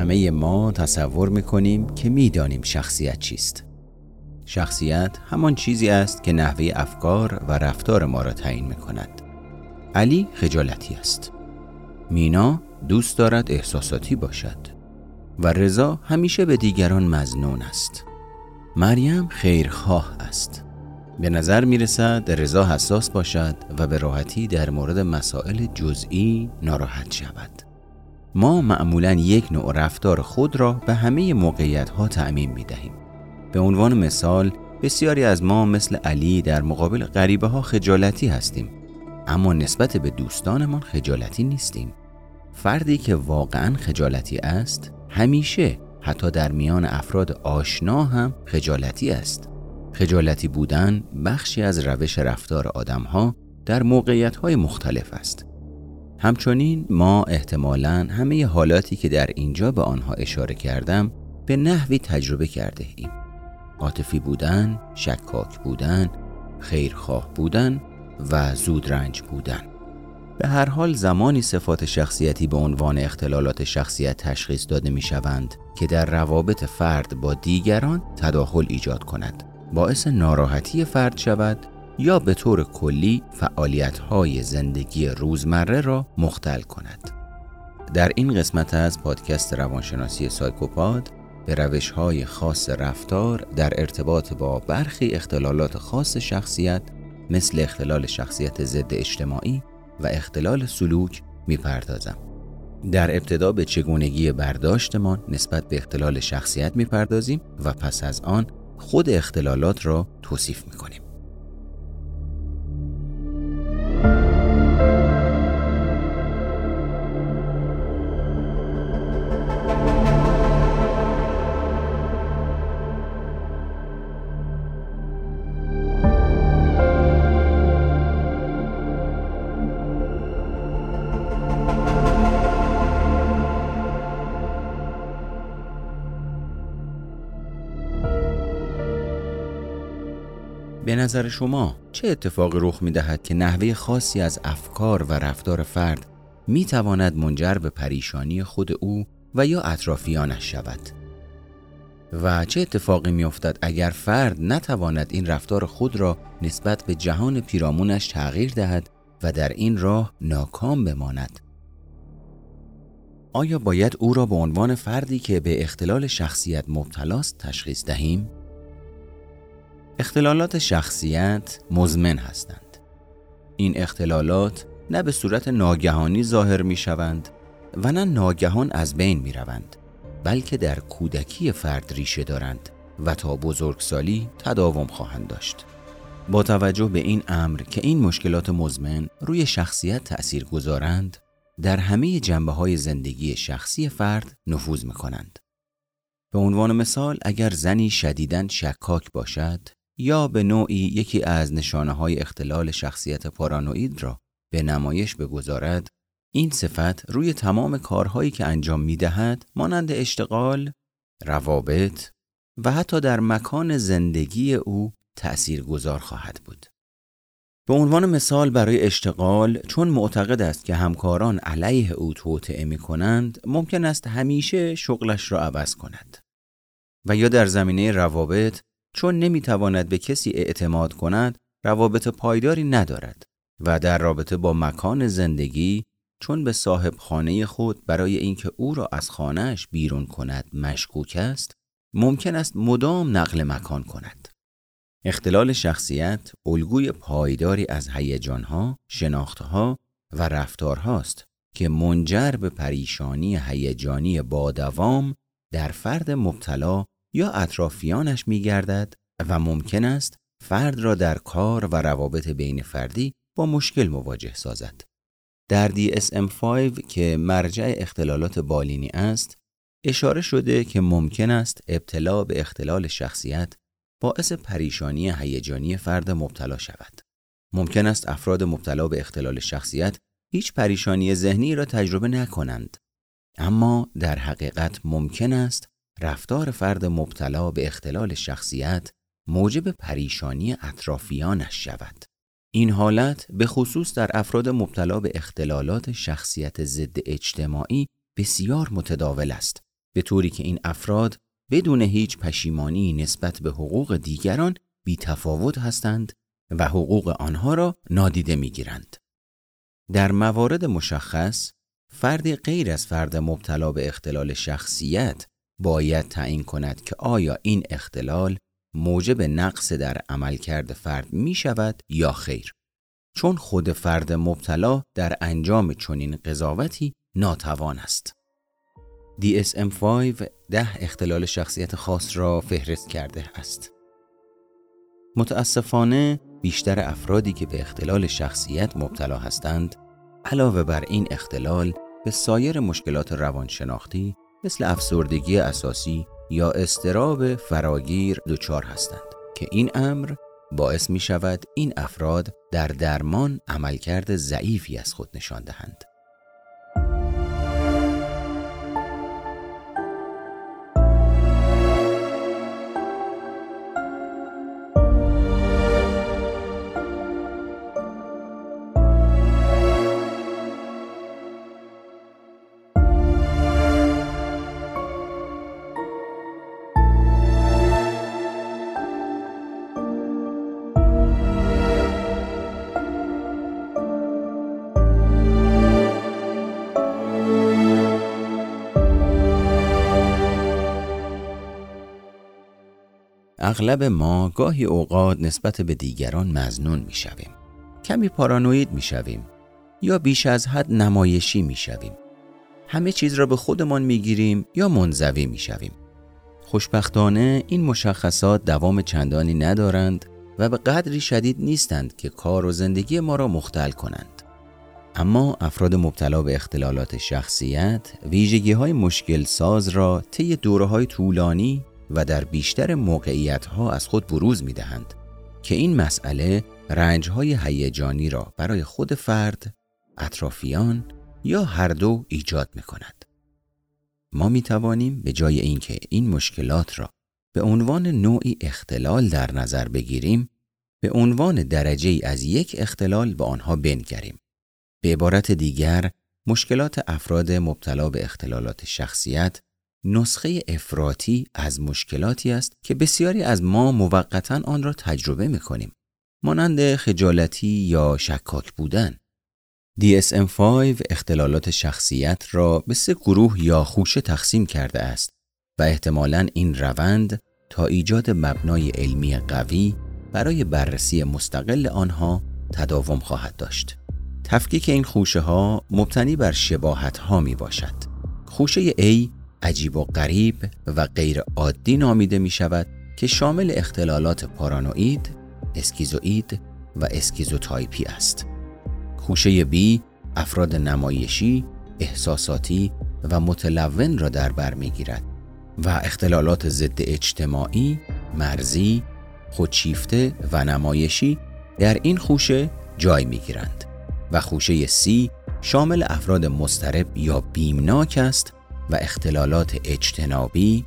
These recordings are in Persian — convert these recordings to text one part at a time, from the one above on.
همه ما تصور می‌کنیم که می‌دانیم شخصیت چیست شخصیت همان چیزی است که نحوه افکار و رفتار ما را تعیین می کند. علی خجالتی است. مینا دوست دارد احساساتی باشد و رضا همیشه به دیگران مزنون است. مریم خیرخواه است. به نظر می رسد رضا حساس باشد و به راحتی در مورد مسائل جزئی ناراحت شود. ما معمولا یک نوع رفتار خود را به همه موقعیت ها تعمین می دهیم. به عنوان مثال بسیاری از ما مثل علی در مقابل غریبه ها خجالتی هستیم اما نسبت به دوستانمان خجالتی نیستیم. فردی که واقعا خجالتی است همیشه حتی در میان افراد آشنا هم خجالتی است. خجالتی بودن بخشی از روش رفتار آدم ها در موقعیت های مختلف است. همچنین ما احتمالا همه حالاتی که در اینجا به آنها اشاره کردم به نحوی تجربه کرده ایم. عاطفی بودن، شکاک بودن، خیرخواه بودن و زودرنج بودن. به هر حال زمانی صفات شخصیتی به عنوان اختلالات شخصیت تشخیص داده می شوند که در روابط فرد با دیگران تداخل ایجاد کند. باعث ناراحتی فرد شود یا به طور کلی فعالیت های زندگی روزمره را مختل کند در این قسمت از پادکست روانشناسی سایکوپاد به روش های خاص رفتار در ارتباط با برخی اختلالات خاص شخصیت مثل اختلال شخصیت ضد اجتماعی و اختلال سلوک می‌پردازم. در ابتدا به چگونگی برداشتمان نسبت به اختلال شخصیت می‌پردازیم و پس از آن خود اختلالات را توصیف می‌کنیم. به نظر شما چه اتفاقی رخ می دهد که نحوه خاصی از افکار و رفتار فرد می تواند منجر به پریشانی خود او و یا اطرافیانش شود؟ و چه اتفاقی می افتد اگر فرد نتواند این رفتار خود را نسبت به جهان پیرامونش تغییر دهد و در این راه ناکام بماند؟ آیا باید او را به عنوان فردی که به اختلال شخصیت مبتلاست تشخیص دهیم؟ اختلالات شخصیت مزمن هستند. این اختلالات نه به صورت ناگهانی ظاهر می شوند و نه ناگهان از بین می روند بلکه در کودکی فرد ریشه دارند و تا بزرگسالی تداوم خواهند داشت. با توجه به این امر که این مشکلات مزمن روی شخصیت تأثیر گذارند در همه جنبه های زندگی شخصی فرد نفوذ می کنند. به عنوان مثال اگر زنی شدیداً شکاک باشد یا به نوعی یکی از نشانه های اختلال شخصیت پارانوید را به نمایش بگذارد این صفت روی تمام کارهایی که انجام می دهد مانند اشتغال، روابط و حتی در مکان زندگی او تأثیر گذار خواهد بود. به عنوان مثال برای اشتغال چون معتقد است که همکاران علیه او توطعه می کنند ممکن است همیشه شغلش را عوض کند و یا در زمینه روابط چون نمی‌تواند به کسی اعتماد کند روابط پایداری ندارد و در رابطه با مکان زندگی چون به صاحب خانه خود برای اینکه او را از خانهش بیرون کند مشکوک است ممکن است مدام نقل مکان کند. اختلال شخصیت الگوی پایداری از هیجانها، شناختها و رفتارهاست که منجر به پریشانی هیجانی با دوام در فرد مبتلا یا اطرافیانش می گردد و ممکن است فرد را در کار و روابط بین فردی با مشکل مواجه سازد. در DSM-5 که مرجع اختلالات بالینی است، اشاره شده که ممکن است ابتلا به اختلال شخصیت باعث پریشانی هیجانی فرد مبتلا شود. ممکن است افراد مبتلا به اختلال شخصیت هیچ پریشانی ذهنی را تجربه نکنند. اما در حقیقت ممکن است رفتار فرد مبتلا به اختلال شخصیت موجب پریشانی اطرافیانش شود. این حالت به خصوص در افراد مبتلا به اختلالات شخصیت ضد اجتماعی بسیار متداول است به طوری که این افراد بدون هیچ پشیمانی نسبت به حقوق دیگران بی تفاوت هستند و حقوق آنها را نادیده می گیرند. در موارد مشخص فردی غیر از فرد مبتلا به اختلال شخصیت باید تعیین کند که آیا این اختلال موجب نقص در عملکرد فرد می شود یا خیر چون خود فرد مبتلا در انجام چنین قضاوتی ناتوان است. DSM-5 ده اختلال شخصیت خاص را فهرست کرده است. متاسفانه بیشتر افرادی که به اختلال شخصیت مبتلا هستند علاوه بر این اختلال به سایر مشکلات روانشناختی مثل افسردگی اساسی یا استراب فراگیر دچار هستند که این امر باعث می شود این افراد در درمان عملکرد ضعیفی از خود نشان دهند. اغلب ما گاهی اوقات نسبت به دیگران مزنون می شویم. کمی پارانوید می شویم یا بیش از حد نمایشی می شویم. همه چیز را به خودمان می گیریم یا منزوی می شویم. خوشبختانه این مشخصات دوام چندانی ندارند و به قدری شدید نیستند که کار و زندگی ما را مختل کنند. اما افراد مبتلا به اختلالات شخصیت ویژگی های مشکل ساز را طی دوره های طولانی و در بیشتر موقعیت ها از خود بروز می دهند که این مسئله رنج های هیجانی را برای خود فرد، اطرافیان یا هر دو ایجاد می کند. ما می توانیم به جای اینکه این مشکلات را به عنوان نوعی اختلال در نظر بگیریم به عنوان درجه از یک اختلال به آنها بنگریم. به عبارت دیگر مشکلات افراد مبتلا به اختلالات شخصیت نسخه افراطی از مشکلاتی است که بسیاری از ما موقتا آن را تجربه می کنیم. مانند خجالتی یا شکاک بودن. DSM-5 اختلالات شخصیت را به سه گروه یا خوشه تقسیم کرده است و احتمالا این روند تا ایجاد مبنای علمی قوی برای بررسی مستقل آنها تداوم خواهد داشت. تفکیک این خوشه ها مبتنی بر شباهت ها می باشد. خوشه A عجیب و غریب و غیر عادی نامیده می شود که شامل اختلالات پارانوید، اسکیزوئید و اسکیزوتایپی است. خوشه B افراد نمایشی، احساساتی و متلون را در بر می گیرد و اختلالات ضد اجتماعی، مرزی، خودشیفته و نمایشی در این خوشه جای می گیرند و خوشه سی شامل افراد مسترب یا بیمناک است و اختلالات اجتنابی،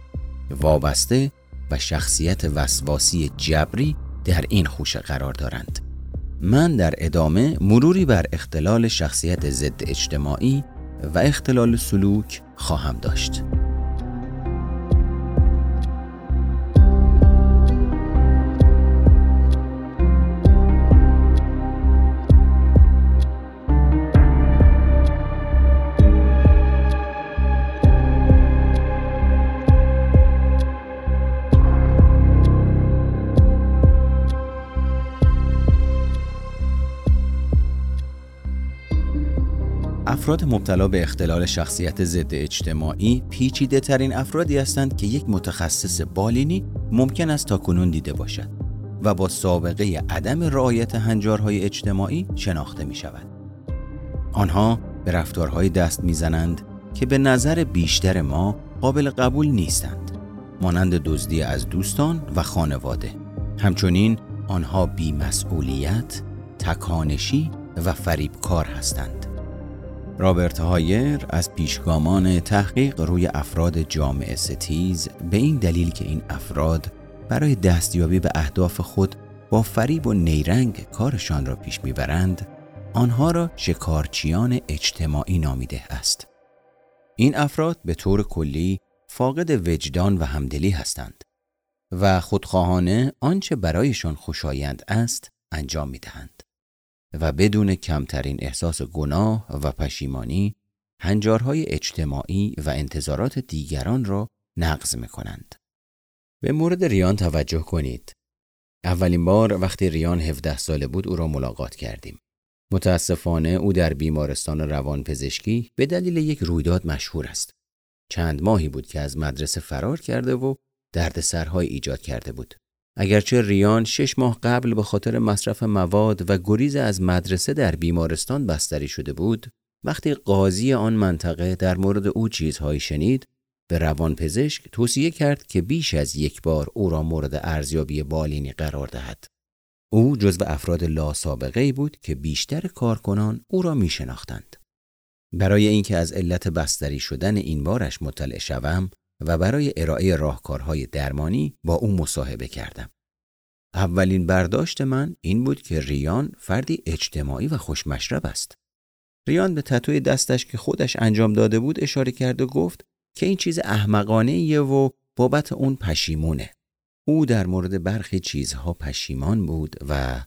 وابسته و شخصیت وسواسی جبری در این خوشه قرار دارند. من در ادامه مروری بر اختلال شخصیت ضد اجتماعی و اختلال سلوک خواهم داشت. افراد مبتلا به اختلال شخصیت ضد اجتماعی پیچیده ترین افرادی هستند که یک متخصص بالینی ممکن است تاکنون دیده باشد و با سابقه عدم رعایت هنجارهای اجتماعی شناخته می شود. آنها به رفتارهای دست می‌زنند که به نظر بیشتر ما قابل قبول نیستند مانند دزدی از دوستان و خانواده همچنین آنها بیمسئولیت، تکانشی و فریبکار هستند رابرت هایر از پیشگامان تحقیق روی افراد جامعه ستیز به این دلیل که این افراد برای دستیابی به اهداف خود با فریب و نیرنگ کارشان را پیش می‌برند آنها را شکارچیان اجتماعی نامیده است. این افراد به طور کلی فاقد وجدان و همدلی هستند و خودخواهانه آنچه برایشان خوشایند است انجام می دهند و بدون کمترین احساس گناه و پشیمانی هنجارهای اجتماعی و انتظارات دیگران را نقض می کنند. به مورد ریان توجه کنید. اولین بار وقتی ریان 17 ساله بود او را ملاقات کردیم. متاسفانه او در بیمارستان روانپزشکی به دلیل یک رویداد مشهور است. چند ماهی بود که از مدرسه فرار کرده و دردسرهای ایجاد کرده بود. اگرچه ریان شش ماه قبل به خاطر مصرف مواد و گریز از مدرسه در بیمارستان بستری شده بود، وقتی قاضی آن منطقه در مورد او چیزهایی شنید، به روانپزشک توصیه کرد که بیش از یک بار او را مورد ارزیابی بالینی قرار دهد. او جزو افراد لا سابقه بود که بیشتر کارکنان او را می شناختند. برای اینکه از علت بستری شدن این بارش مطلع شوم و برای ارائه راهکارهای درمانی با او مصاحبه کردم. اولین برداشت من این بود که ریان فردی اجتماعی و خوشمشرب است. ریان به تتوی دستش که خودش انجام داده بود اشاره کرد و گفت که این چیز احمقانه و بابت اون پشیمونه. او در مورد برخی چیزها پشیمان بود و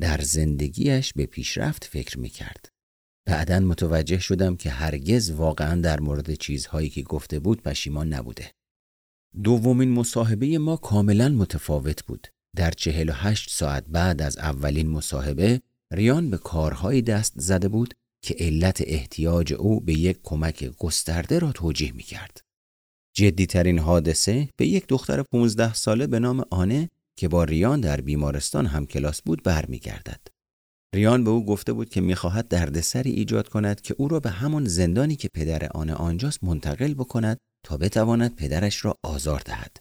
در زندگیش به پیشرفت فکر می کرد. بعدا متوجه شدم که هرگز واقعا در مورد چیزهایی که گفته بود پشیمان نبوده. دومین مصاحبه ما کاملا متفاوت بود. در چهل و هشت ساعت بعد از اولین مصاحبه ریان به کارهایی دست زده بود که علت احتیاج او به یک کمک گسترده را توجیه می کرد. جدیترین حادثه به یک دختر 15 ساله به نام آنه که با ریان در بیمارستان هم کلاس بود برمیگردد. ریان به او گفته بود که می‌خواهد دردسری ایجاد کند که او را به همان زندانی که پدر آن آنجاست منتقل بکند تا بتواند پدرش را آزار دهد.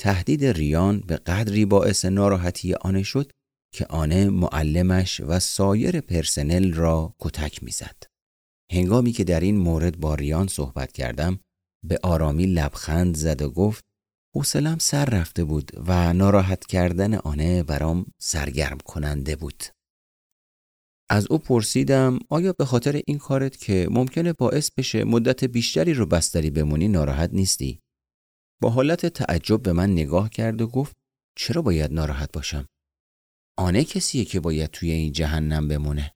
تهدید ریان به قدری باعث ناراحتی آنه شد که آنه معلمش و سایر پرسنل را کتک می‌زد. هنگامی که در این مورد با ریان صحبت کردم به آرامی لبخند زد و گفت حوصلم سر رفته بود و ناراحت کردن آنه برام سرگرم کننده بود. از او پرسیدم آیا به خاطر این کارت که ممکنه باعث بشه مدت بیشتری رو بستری بمونی ناراحت نیستی؟ با حالت تعجب به من نگاه کرد و گفت چرا باید ناراحت باشم؟ آنه کسیه که باید توی این جهنم بمونه.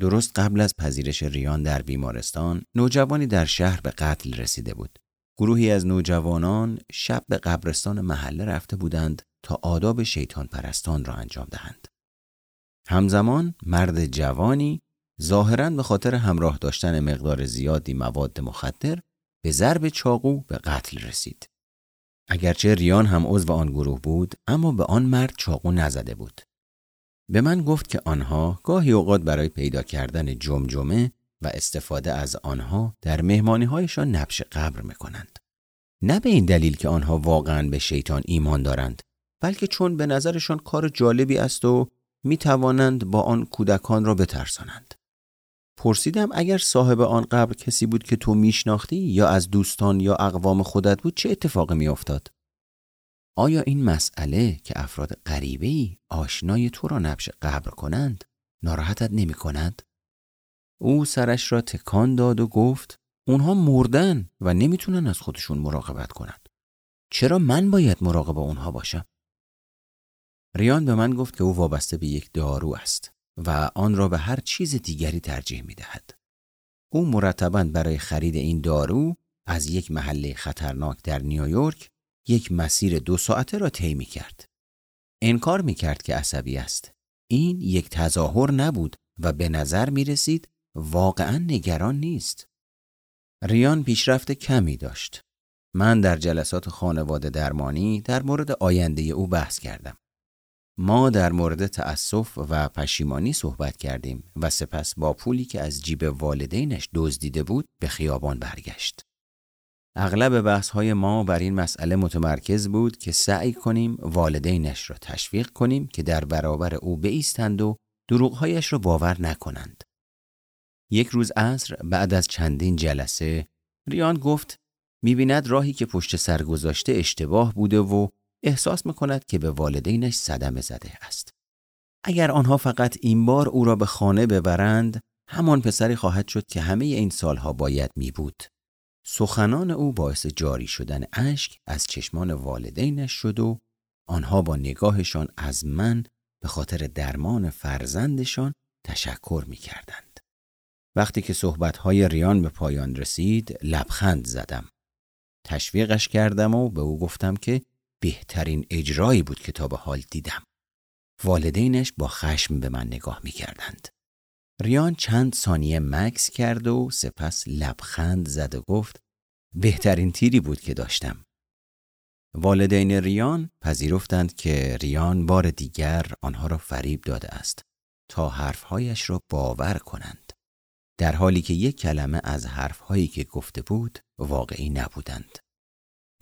درست قبل از پذیرش ریان در بیمارستان، نوجوانی در شهر به قتل رسیده بود. گروهی از نوجوانان شب به قبرستان محله رفته بودند تا آداب شیطان پرستان را انجام دهند. همزمان مرد جوانی ظاهرا به خاطر همراه داشتن مقدار زیادی مواد مخدر به ضرب چاقو به قتل رسید. اگرچه ریان هم عضو آن گروه بود اما به آن مرد چاقو نزده بود. به من گفت که آنها گاهی اوقات برای پیدا کردن جمجمه و استفاده از آنها در مهمانی هایشان نبش قبر می‌کنند. نه به این دلیل که آنها واقعا به شیطان ایمان دارند بلکه چون به نظرشان کار جالبی است و می توانند با آن کودکان را بترسانند. پرسیدم اگر صاحب آن قبر کسی بود که تو میشناختی یا از دوستان یا اقوام خودت بود چه اتفاقی میافتاد؟ آیا این مسئله که افراد غریبه آشنای تو را نبش قبر کنند ناراحتت نمی کند؟ او سرش را تکان داد و گفت اونها مردن و نمی‌تونن از خودشون مراقبت کنند. چرا من باید مراقب اونها باشم؟ ریان به من گفت که او وابسته به یک دارو است و آن را به هر چیز دیگری ترجیح می دهد. او مرتبا برای خرید این دارو از یک محله خطرناک در نیویورک یک مسیر دو ساعته را طی می کرد. انکار می کرد که عصبی است. این یک تظاهر نبود و به نظر می رسید واقعا نگران نیست. ریان پیشرفت کمی داشت. من در جلسات خانواده درمانی در مورد آینده او بحث کردم. ما در مورد تأسف و پشیمانی صحبت کردیم و سپس با پولی که از جیب والدینش دزدیده بود به خیابان برگشت. اغلب بحث های ما بر این مسئله متمرکز بود که سعی کنیم والدینش را تشویق کنیم که در برابر او بایستند و دروغهایش را باور نکنند. یک روز عصر بعد از چندین جلسه ریان گفت می‌بیند راهی که پشت سر گذاشته اشتباه بوده و احساس می‌کند که به والدینش صدمه زده است. اگر آنها فقط این بار او را به خانه ببرند همان پسری خواهد شد که همه این سالها باید می بود. سخنان او باعث جاری شدن اشک از چشمان والدینش شد و آنها با نگاهشان از من به خاطر درمان فرزندشان تشکر می کردند. وقتی که صحبتهای ریان به پایان رسید لبخند زدم. تشویقش کردم و به او گفتم که بهترین اجرایی بود که تا به حال دیدم. والدینش با خشم به من نگاه می کردند. ریان چند ثانیه مکس کرد و سپس لبخند زد و گفت بهترین تیری بود که داشتم. والدین ریان پذیرفتند که ریان بار دیگر آنها را فریب داده است تا حرفهایش را باور کنند در حالی که یک کلمه از حرفهایی که گفته بود واقعی نبودند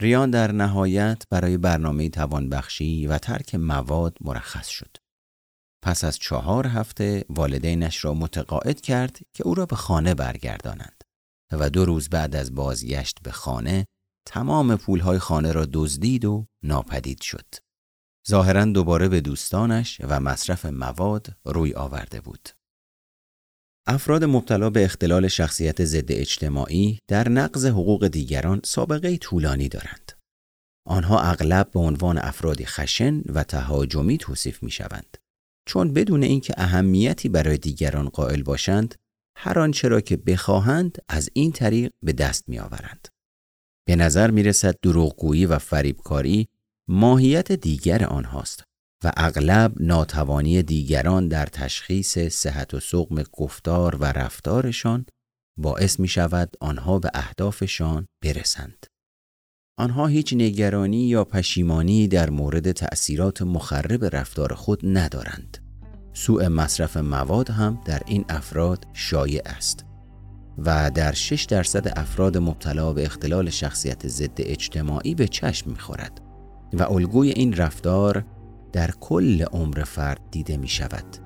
ریان در نهایت برای برنامه توانبخشی و ترک مواد مرخص شد پس از چهار هفته والدینش را متقاعد کرد که او را به خانه برگردانند و دو روز بعد از بازگشت به خانه تمام پولهای خانه را دزدید و ناپدید شد. ظاهرا دوباره به دوستانش و مصرف مواد روی آورده بود. افراد مبتلا به اختلال شخصیت ضد اجتماعی در نقض حقوق دیگران سابقه طولانی دارند. آنها اغلب به عنوان افرادی خشن و تهاجمی توصیف می شوند. چون بدون اینکه اهمیتی برای دیگران قائل باشند، هر آنچه را که بخواهند از این طریق به دست می آورند. به نظر می رسد دروغگویی و فریبکاری ماهیت دیگر آنهاست و اغلب ناتوانی دیگران در تشخیص صحت و سقم گفتار و رفتارشان باعث می شود آنها به اهدافشان برسند. آنها هیچ نگرانی یا پشیمانی در مورد تأثیرات مخرب رفتار خود ندارند. سوء مصرف مواد هم در این افراد شایع است. و در 6 درصد افراد مبتلا به اختلال شخصیت ضد اجتماعی به چشم می‌خورد و الگوی این رفتار در کل عمر فرد دیده می شود.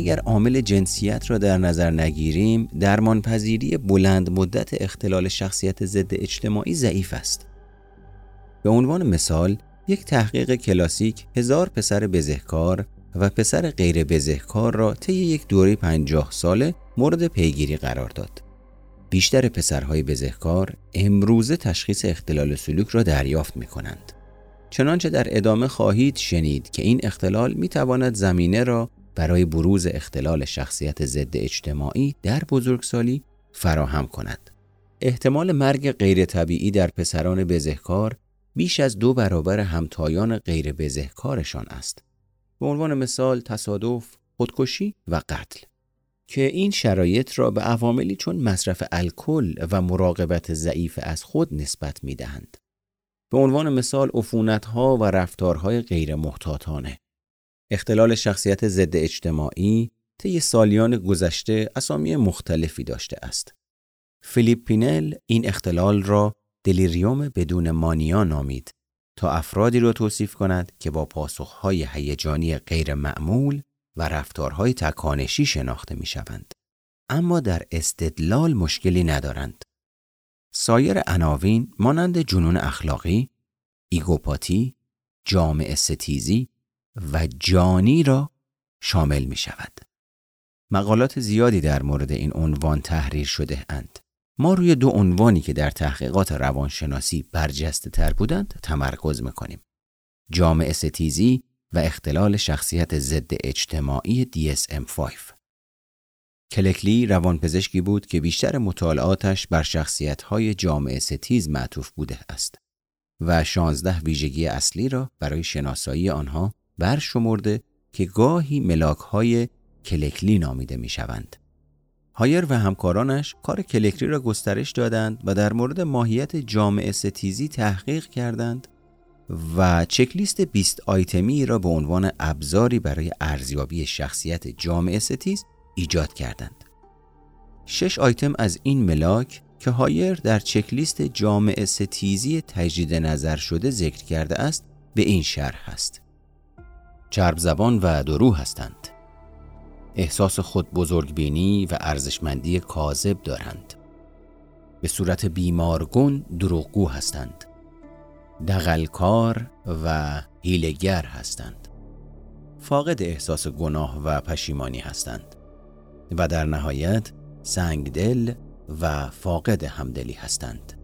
اگر عامل جنسیت را در نظر نگیریم درمانپذیری بلند مدت اختلال شخصیت ضد اجتماعی ضعیف است به عنوان مثال یک تحقیق کلاسیک هزار پسر بزهکار و پسر غیر بزهکار را طی یک دوره پنجاه ساله مورد پیگیری قرار داد بیشتر پسرهای بزهکار امروزه تشخیص اختلال سلوک را دریافت می کنند. چنانچه در ادامه خواهید شنید که این اختلال می تواند زمینه را برای بروز اختلال شخصیت ضد اجتماعی در بزرگسالی فراهم کند. احتمال مرگ غیر طبیعی در پسران بزهکار بیش از دو برابر همتایان غیر بزهکارشان است. به عنوان مثال تصادف، خودکشی و قتل که این شرایط را به عواملی چون مصرف الکل و مراقبت ضعیف از خود نسبت می دهند. به عنوان مثال ها و رفتارهای غیر محتاطانه اختلال شخصیت ضد اجتماعی طی سالیان گذشته اسامی مختلفی داشته است. فیلیپ پینل این اختلال را دلیریوم بدون مانیا نامید تا افرادی را توصیف کند که با پاسخهای هیجانی غیر معمول و رفتارهای تکانشی شناخته می شوند. اما در استدلال مشکلی ندارند. سایر عناوین مانند جنون اخلاقی، ایگوپاتی، جامعه ستیزی و جانی را شامل می شود. مقالات زیادی در مورد این عنوان تحریر شده اند. ما روی دو عنوانی که در تحقیقات روانشناسی برجسته تر بودند تمرکز می‌کنیم. جامعه ستیزی و اختلال شخصیت ضد اجتماعی DSM-5 کلکلی روانپزشکی بود که بیشتر مطالعاتش بر شخصیت‌های جامعه ستیز معطوف بوده است و 16 ویژگی اصلی را برای شناسایی آنها برشمرده که گاهی ملاک های کلکلی نامیده می شوند. هیر و همکارانش کار کلکلی را گسترش دادند و در مورد ماهیت جامعه ستیزی تحقیق کردند و چک‌لیست 20 آیتمی را به عنوان ابزاری برای ارزیابی شخصیت جامعه ستیز ایجاد کردند. شش آیتم از این ملاک که هایر در چکلیست جامعه ستیزی تجدید نظر شده ذکر کرده است به این شرح است. چرب زبان و درو هستند. احساس خود بزرگبینی و ارزشمندی کاذب دارند. به صورت بیمارگون دروغگو هستند. دغلکار و هیلگر هستند. فاقد احساس گناه و پشیمانی هستند. و در نهایت سنگدل و فاقد همدلی هستند.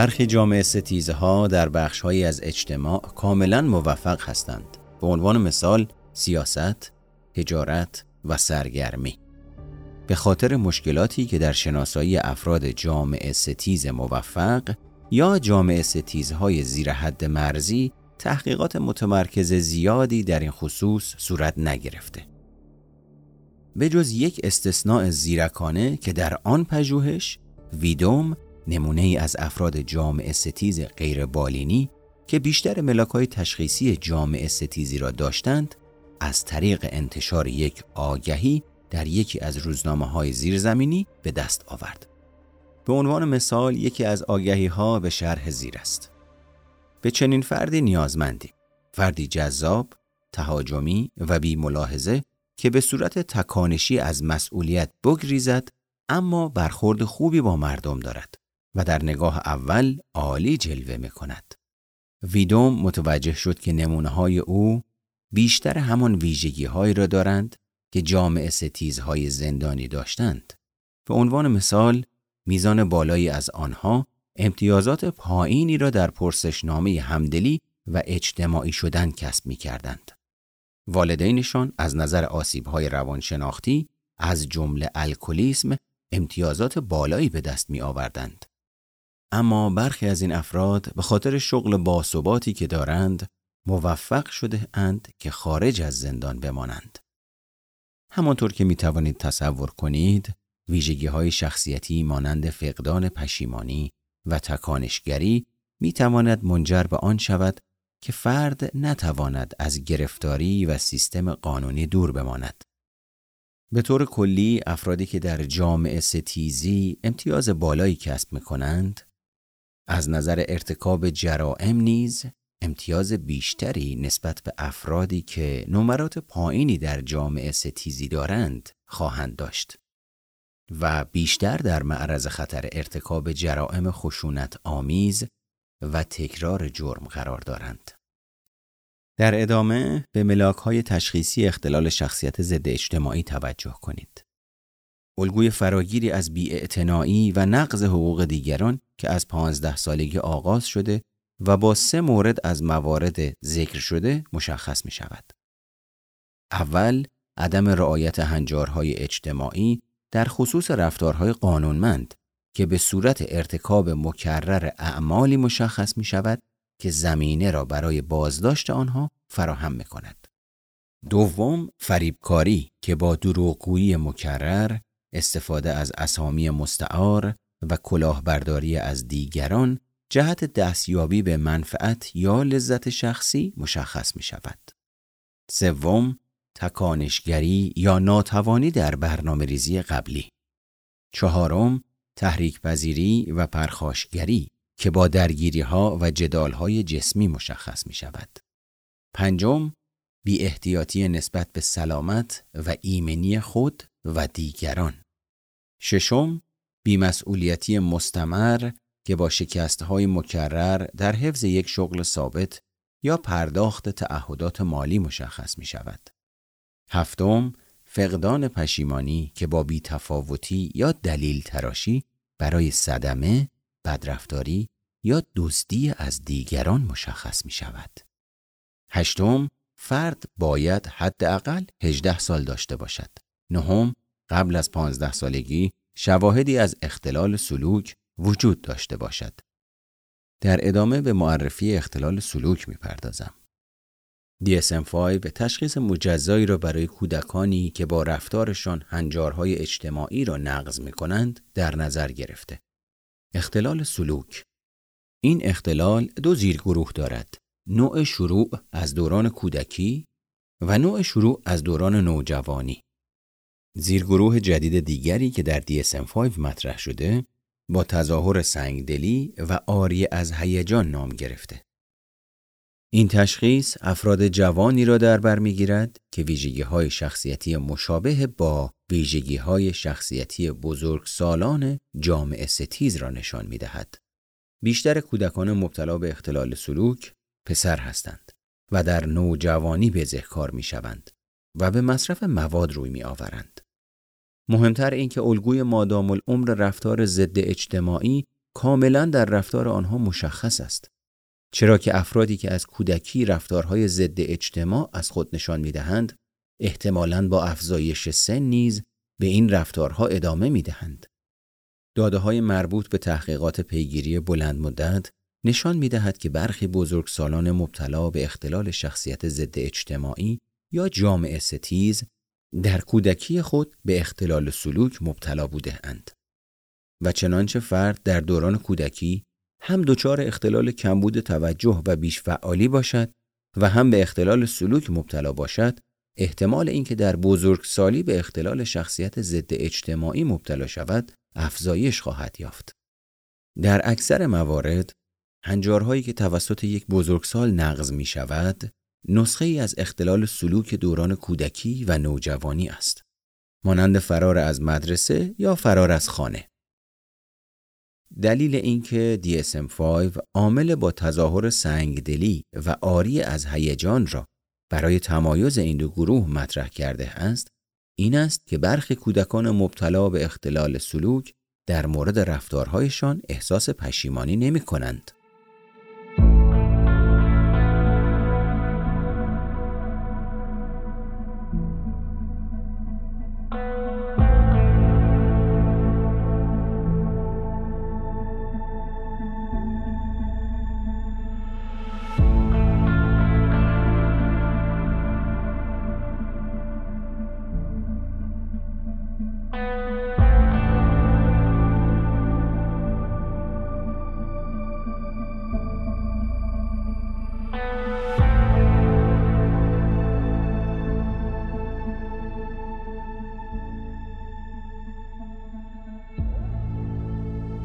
برخی جامعه ستیزه ها در بخش های از اجتماع کاملا موفق هستند. به عنوان مثال سیاست، تجارت و سرگرمی. به خاطر مشکلاتی که در شناسایی افراد جامعه ستیز موفق یا جامعه ستیزهای زیر حد مرزی تحقیقات متمرکز زیادی در این خصوص صورت نگرفته. به جز یک استثناء زیرکانه که در آن پژوهش ویدوم نمونه ای از افراد جامعه ستیز غیر بالینی که بیشتر ملاک های تشخیصی جامعه ستیزی را داشتند از طریق انتشار یک آگهی در یکی از روزنامه های زیرزمینی به دست آورد. به عنوان مثال یکی از آگهی ها به شرح زیر است. به چنین فردی نیازمندی. فردی جذاب، تهاجمی و بی ملاحظه که به صورت تکانشی از مسئولیت بگریزد اما برخورد خوبی با مردم دارد. و در نگاه اول عالی جلوه می کند. ویدوم متوجه شد که نمونه های او بیشتر همان ویژگی هایی را دارند که جامعه ستیزهای زندانی داشتند. به عنوان مثال میزان بالایی از آنها امتیازات پایینی را در پرسشنامه همدلی و اجتماعی شدن کسب می کردند. والدینشان از نظر آسیبهای روانشناختی از جمله الکلیسم امتیازات بالایی به دست می آوردند. اما برخی از این افراد به خاطر شغل باثباتی که دارند موفق شده اند که خارج از زندان بمانند. همانطور که می توانید تصور کنید، ویژگی های شخصیتی مانند فقدان پشیمانی و تکانشگری می تواند منجر به آن شود که فرد نتواند از گرفتاری و سیستم قانونی دور بماند. به طور کلی افرادی که در جامعه ستیزی امتیاز بالایی کسب می کنند از نظر ارتکاب جرائم نیز امتیاز بیشتری نسبت به افرادی که نمرات پایینی در جامعه ستیزی دارند خواهند داشت و بیشتر در معرض خطر ارتکاب جرائم خشونت آمیز و تکرار جرم قرار دارند. در ادامه به ملاک های تشخیصی اختلال شخصیت ضد اجتماعی توجه کنید. الگوی فراگیری از بیاعتنایی و نقض حقوق دیگران که از پانزده سالگی آغاز شده و با سه مورد از موارد ذکر شده مشخص می شود. اول، عدم رعایت هنجارهای اجتماعی در خصوص رفتارهای قانونمند که به صورت ارتکاب مکرر اعمالی مشخص می شود که زمینه را برای بازداشت آنها فراهم می کند. دوم، فریبکاری که با دروغگویی مکرر استفاده از اسامی مستعار و کلاهبرداری از دیگران جهت دستیابی به منفعت یا لذت شخصی مشخص می شود. سوم، تکانشگری یا ناتوانی در برنامه ریزی قبلی. چهارم، تحریک پذیری و پرخاشگری که با درگیری ها و جدال های جسمی مشخص می شود. پنجم، بی احتیاطی نسبت به سلامت و ایمنی خود و دیگران. ششم بیمسئولیتی مستمر که با شکستهای مکرر در حفظ یک شغل ثابت یا پرداخت تعهدات مالی مشخص می شود. هفتم فقدان پشیمانی که با بیتفاوتی یا دلیل تراشی برای صدمه، بدرفتاری یا دزدی از دیگران مشخص می شود. هشتم فرد باید حداقل 18 سال داشته باشد. نهم قبل از 15 سالگی شواهدی از اختلال سلوک وجود داشته باشد. در ادامه به معرفی اختلال سلوک می‌پردازم. DSM-5 تشخیص مجزایی را برای کودکانی که با رفتارشان هنجارهای اجتماعی را نقض می کنند در نظر گرفته. اختلال سلوک این اختلال دو زیرگروه دارد. نوع شروع از دوران کودکی و نوع شروع از دوران نوجوانی. زیرگروه جدید دیگری که در DSM-5 مطرح شده با تظاهر سنگدلی و آری از هیجان نام گرفته. این تشخیص افراد جوانی را در بر می‌گیرد که ویژگی های شخصیتی مشابه با ویژگی های شخصیتی بزرگ سالان جامعه ستیز را نشان می دهد. بیشتر کودکان مبتلا به اختلال سلوک پسر هستند و در نوجوانی بزهکار می شوند و به مصرف مواد روی می آورند. مهمتر این که الگوی مادام العمر رفتار ضد اجتماعی کاملا در رفتار آنها مشخص است. چرا که افرادی که از کودکی رفتارهای ضد اجتماع از خود نشان می دهند، احتمالاً با افزایش سن نیز به این رفتارها ادامه می دهند. داده های مربوط به تحقیقات پیگیری بلند مدت نشان می دهد که برخی بزرگسالان مبتلا به اختلال شخصیت ضد اجتماعی یا جامعه ستیز در کودکی خود به اختلال سلوک مبتلا بوده اند. و چنانچه فرد در دوران کودکی هم دچار اختلال کمبود توجه و بیش فعالی باشد و هم به اختلال سلوک مبتلا باشد احتمال اینکه در بزرگسالی به اختلال شخصیت ضد اجتماعی مبتلا شود افزایش خواهد یافت. در اکثر موارد هنجارهایی که توسط یک بزرگسال نقض می شود نسخه ای از اختلال سلوک دوران کودکی و نوجوانی است. مانند فرار از مدرسه یا فرار از خانه. دلیل اینکه DSM-5 عامل با تظاهر سنگدلی و آری از هیجان را برای تمایز این دو گروه مطرح کرده است این است که برخی کودکان مبتلا به اختلال سلوک در مورد رفتارهایشان احساس پشیمانی نمی کنند.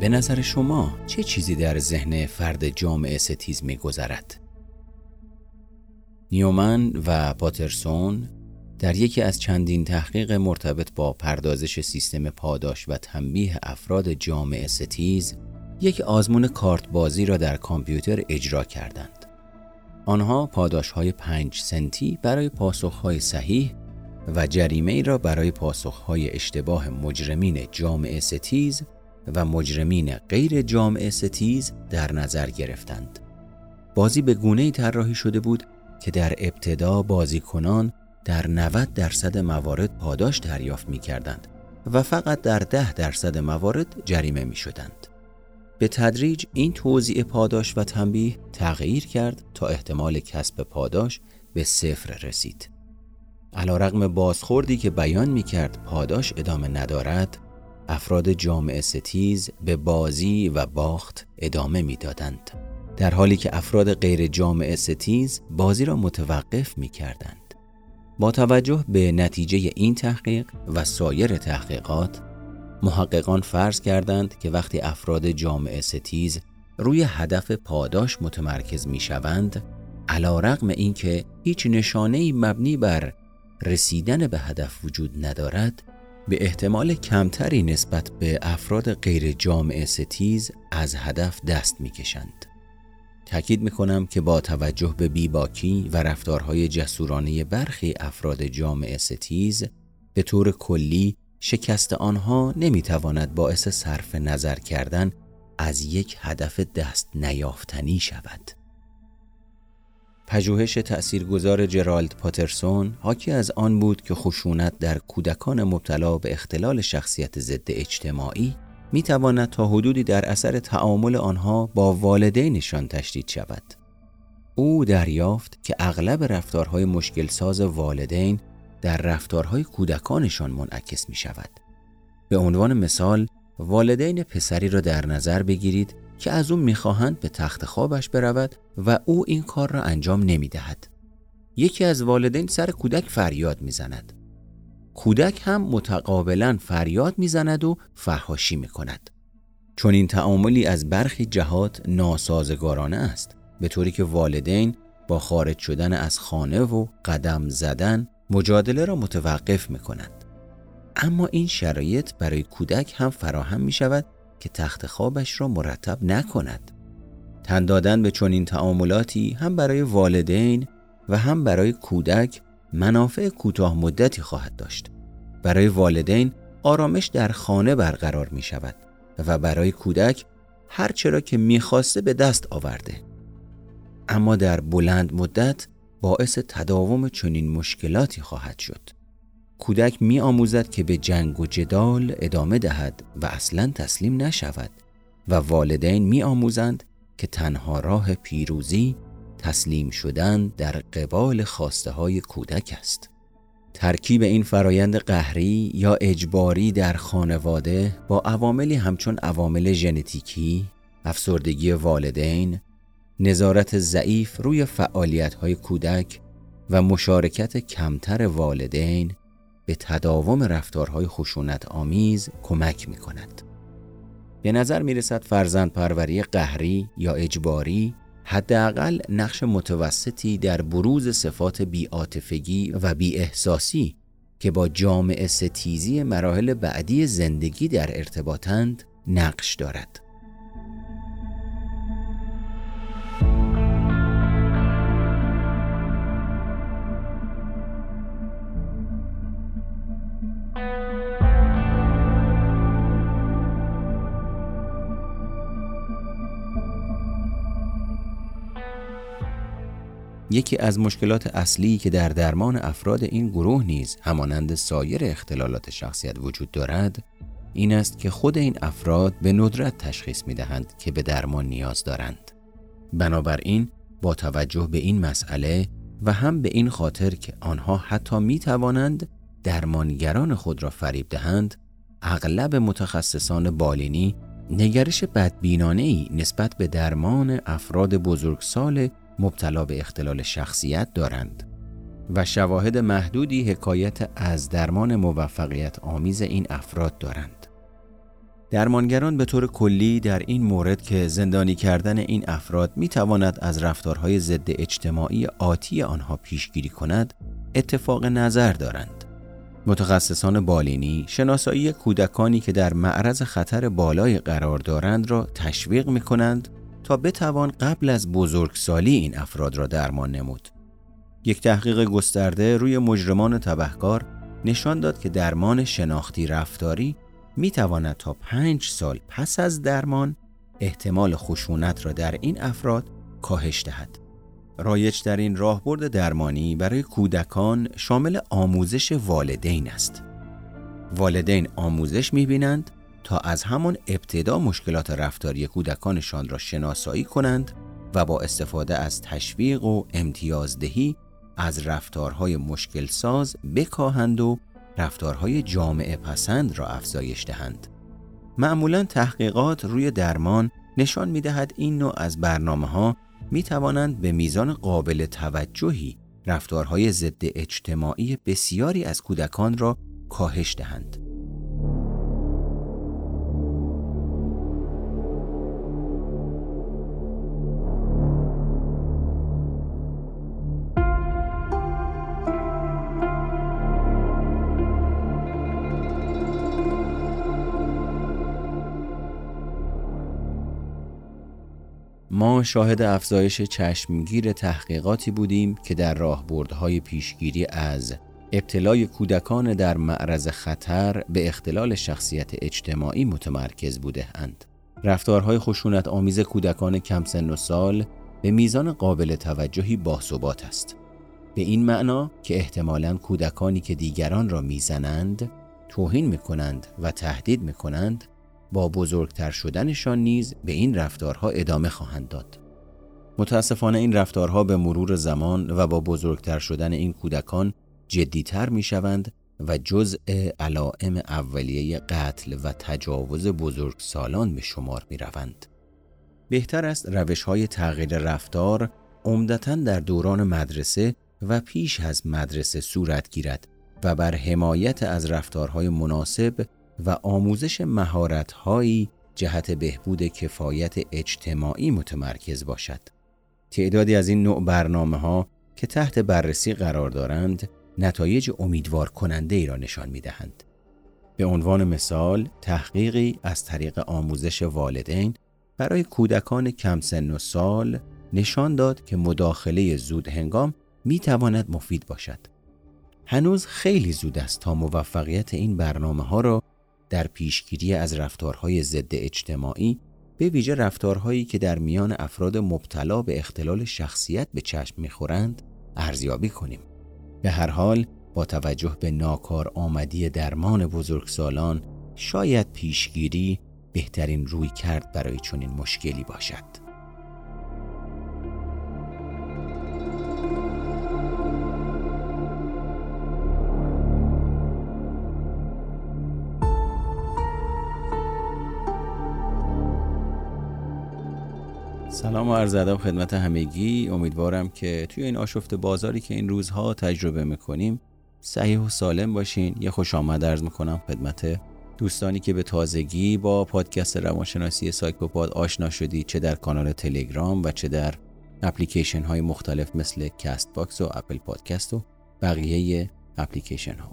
به نظر شما چه چیزی در ذهن فرد جامعه ستیز می گذرد؟ نیومن و پاترسون در یکی از چندین تحقیق مرتبط با پردازش سیستم پاداش و تنبیه افراد جامعه ستیز یک آزمون کارت بازی را در کامپیوتر اجرا کردند. آنها پاداش های پنج سنتی برای پاسخ های صحیح و جریمه را برای پاسخ های اشتباه مجرمین جامعه ستیز و مجرمین غیر جامعه ستیز در نظر گرفتند. بازی به گونه طراحی شده بود که در ابتدا بازیکنان در 90 درصد موارد پاداش دریافت می کردند و فقط در 10 درصد موارد جریمه می شدند. به تدریج این توضیع پاداش و تنبیه تغییر کرد تا احتمال کسب پاداش به صفر رسید. علا رقم بازخوردی که بیان می کرد پاداش ادامه ندارد افراد جامعه ستیز به بازی و باخت ادامه می‌دادند در حالی که افراد غیر جامعه ستیز بازی را متوقف می کردند. با توجه به نتیجه این تحقیق و سایر تحقیقات محققان فرض کردند که وقتی افراد جامعه ستیز روی هدف پاداش متمرکز می شوند علی‌رغم این که هیچ نشانه مبنی بر رسیدن به هدف وجود ندارد به احتمال کمتری نسبت به افراد غیر جامعه ستیز از هدف دست می‌کشند. تأکید می کنم که با توجه به بیباکی و رفتارهای جسورانه برخی افراد جامعه ستیز به طور کلی شکست آنها نمی‌تواند باعث صرف نظر کردن از یک هدف دست نیافتنی شود. پژوهش تأثیرگذار جرالد پاترسون حاکی از آن بود که خشونت در کودکان مبتلا به اختلال شخصیت ضد اجتماعی می تواند تا حدودی در اثر تعامل آنها با والدینشان تشدید شود. او دریافت که اغلب رفتارهای مشکل ساز والدین در رفتارهای کودکانشان منعکس می شود. به عنوان مثال والدین پسری را در نظر بگیرید که از او می‌خواهند به تخت خوابش برود و او این کار را انجام نمی دهد. یکی از والدین سر کودک فریاد می‌زند. کودک هم متقابلا فریاد می‌زند و فحاشی می کند. چون این تعاملی از برخی جهات ناسازگارانه است به طوری که والدین با خارج شدن از خانه و قدم زدن مجادله را متوقف می کند. اما این شرایط برای کودک هم فراهم می شود که تخت خوابش را مرتب نکند. تن دادن به چنین تعاملاتی هم برای والدین و هم برای کودک منافع کوتاه مدتی خواهد داشت. برای والدین آرامش در خانه برقرار می شود و برای کودک هر چرا که می‌خواسته به دست آورده. اما در بلند مدت باعث تداوم چنین مشکلاتی خواهد شد. کودک می آموزد که به جنگ و جدال ادامه دهد و اصلا تسلیم نشود و والدین می آموزند که تنها راه پیروزی تسلیم شدن در قبال خواسته های کودک است. ترکیب این فرایند قهری یا اجباری در خانواده با عواملی همچون عوامل ژنتیکی، افسردگی والدین، نظارت ضعیف روی فعالیت های کودک و مشارکت کمتر والدین به تداوم رفتارهای خشونت آمیز کمک می کند. به نظر می رسد فرزند پروری قهری یا اجباری حداقل نقش متوسطی در بروز صفات بیاتفگی و احساسی که با جامعه ستیزی مراحل بعدی زندگی در ارتباطند نقش دارد. یکی از مشکلات اصلی که در درمان افراد این گروه نیز همانند سایر اختلالات شخصیت وجود دارد این است که خود این افراد به ندرت تشخیص می دهند که به درمان نیاز دارند. بنابراین با توجه به این مسئله و هم به این خاطر که آنها حتی می توانند درمانگران خود را فریب دهند اغلب متخصصان بالینی نگرش بدبینانه ای نسبت به درمان افراد بزرگسال مبتلا به اختلال شخصیت دارند و شواهد محدودی حکایت از درمان موفقیت آمیز این افراد دارند. درمانگران به طور کلی در این مورد که زندانی کردن این افراد می تواند از رفتارهای ضد اجتماعی آتی آنها پیشگیری کند اتفاق نظر دارند. متخصصان بالینی شناسایی کودکانی که در معرض خطر بالای قرار دارند را تشویق می کنند تا بتوان قبل از بزرگسالی این افراد را درمان نمود. یک تحقیق گسترده روی مجرمان تبهکار نشان داد که درمان شناختی رفتاری می تواند تا پنج سال پس از درمان احتمال خشونت را در این افراد کاهش دهد. رایج در این راهبرد درمانی برای کودکان شامل آموزش والدین است. والدین آموزش می بینند تا از همان ابتدا مشکلات رفتاری کودکانشان را شناسایی کنند و با استفاده از تشویق و امتیازدهی از رفتارهای مشکل ساز بکاهند و رفتارهای جامعه پسند را افزایش دهند. معمولا تحقیقات روی درمان نشان می دهد این نوع از برنامه ها می توانند به میزان قابل توجهی رفتارهای ضد اجتماعی بسیاری از کودکان را کاهش دهند. ما شاهد افزایش چشمگیر تحقیقاتی بودیم که در راهبردهای پیشگیری از ابتلای کودکان در معرض خطر به اختلال شخصیت اجتماعی متمرکز بوده اند. رفتارهای خشونت آمیز کودکان کم سن و سال به میزان قابل توجهی باثبات است به این معنا که احتمالا کودکانی که دیگران را می‌زنند توهین می‌کنند و تهدید می‌کنند با بزرگتر شدنشان نیز به این رفتارها ادامه خواهند داد متاسفانه این رفتارها به مرور زمان و با بزرگتر شدن این کودکان جدیتر می شوند و جزء علائم اولیه قتل و تجاوز بزرگ سالان به شمار می روند. بهتر است روش های تغییر رفتار عمدتا در دوران مدرسه و پیش از مدرسه صورت گیرد و بر حمایت از رفتارهای مناسب و آموزش مهارتهایی جهت بهبود کفایت اجتماعی متمرکز باشد. تعدادی از این نوع برنامه ها که تحت بررسی قرار دارند نتایج امیدوار کننده ای را نشان می دهند. به عنوان مثال تحقیقی از طریق آموزش والدین برای کودکان کم سن و سال نشان داد که مداخله زود هنگام می تواند مفید باشد. هنوز خیلی زود است تا موفقیت این برنامه ها را در پیشگیری از رفتارهای ضد اجتماعی به ویژه رفتارهایی که در میان افراد مبتلا به اختلال شخصیت به چشم می‌خورند ارزیابی کنیم. به هر حال با توجه به ناکار آمدی درمان بزرگسالان شاید پیشگیری بهترین روی کرد برای چنین مشکلی باشد. سلام و عرض ادب خدمت همگی. امیدوارم که توی این آشفته بازاری که این روزها تجربه می‌کنیم صحیح و سالم باشین. یه خوش آمد عرض می‌کنم خدمت دوستانی که به تازگی با پادکست روانشناسی سایکوپاد آشنا شدید چه در کانال تلگرام و چه در اپلیکیشن های مختلف مثل Castbox و Apple Podcast و بقیه اپلیکیشن ها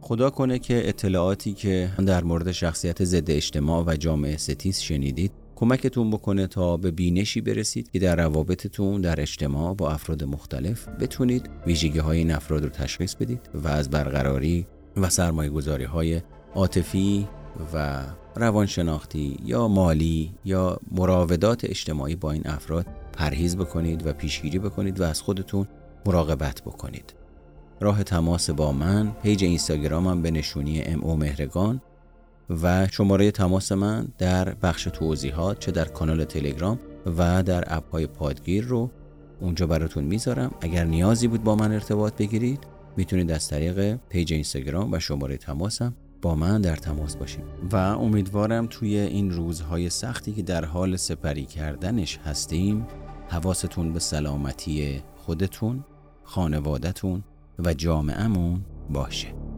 خدا کنه که اطلاعاتی که در مورد شخصیت ضد اجتماع و جامعه ستیز شنیدید کمکتون بکنه تا به بینشی برسید که در روابطتون در اجتماع با افراد مختلف بتونید ویژگی های این افراد رو تشخیص بدید و از برقراری و سرمایه گذاری های عاطفی و روانشناختی یا مالی یا مراودات اجتماعی با این افراد پرهیز بکنید و پیشگیری بکنید و از خودتون مراقبت بکنید. راه تماس با من پیج اینستاگرامم به نشونی ام او مهرگان و شماره تماس من در بخش توضیحات چه در کانال تلگرام و در اپ های پادگیر رو اونجا براتون می‌ذارم. اگر نیازی بود با من ارتباط بگیرید می‌تونید از طریق پیج اینستاگرام و شماره تماسم با من در تماس باشید. و امیدوارم توی این روزهای سختی که در حال سپری کردنش هستیم حواستون به سلامتی خودتون خانوادتون و جامعهمون باشه.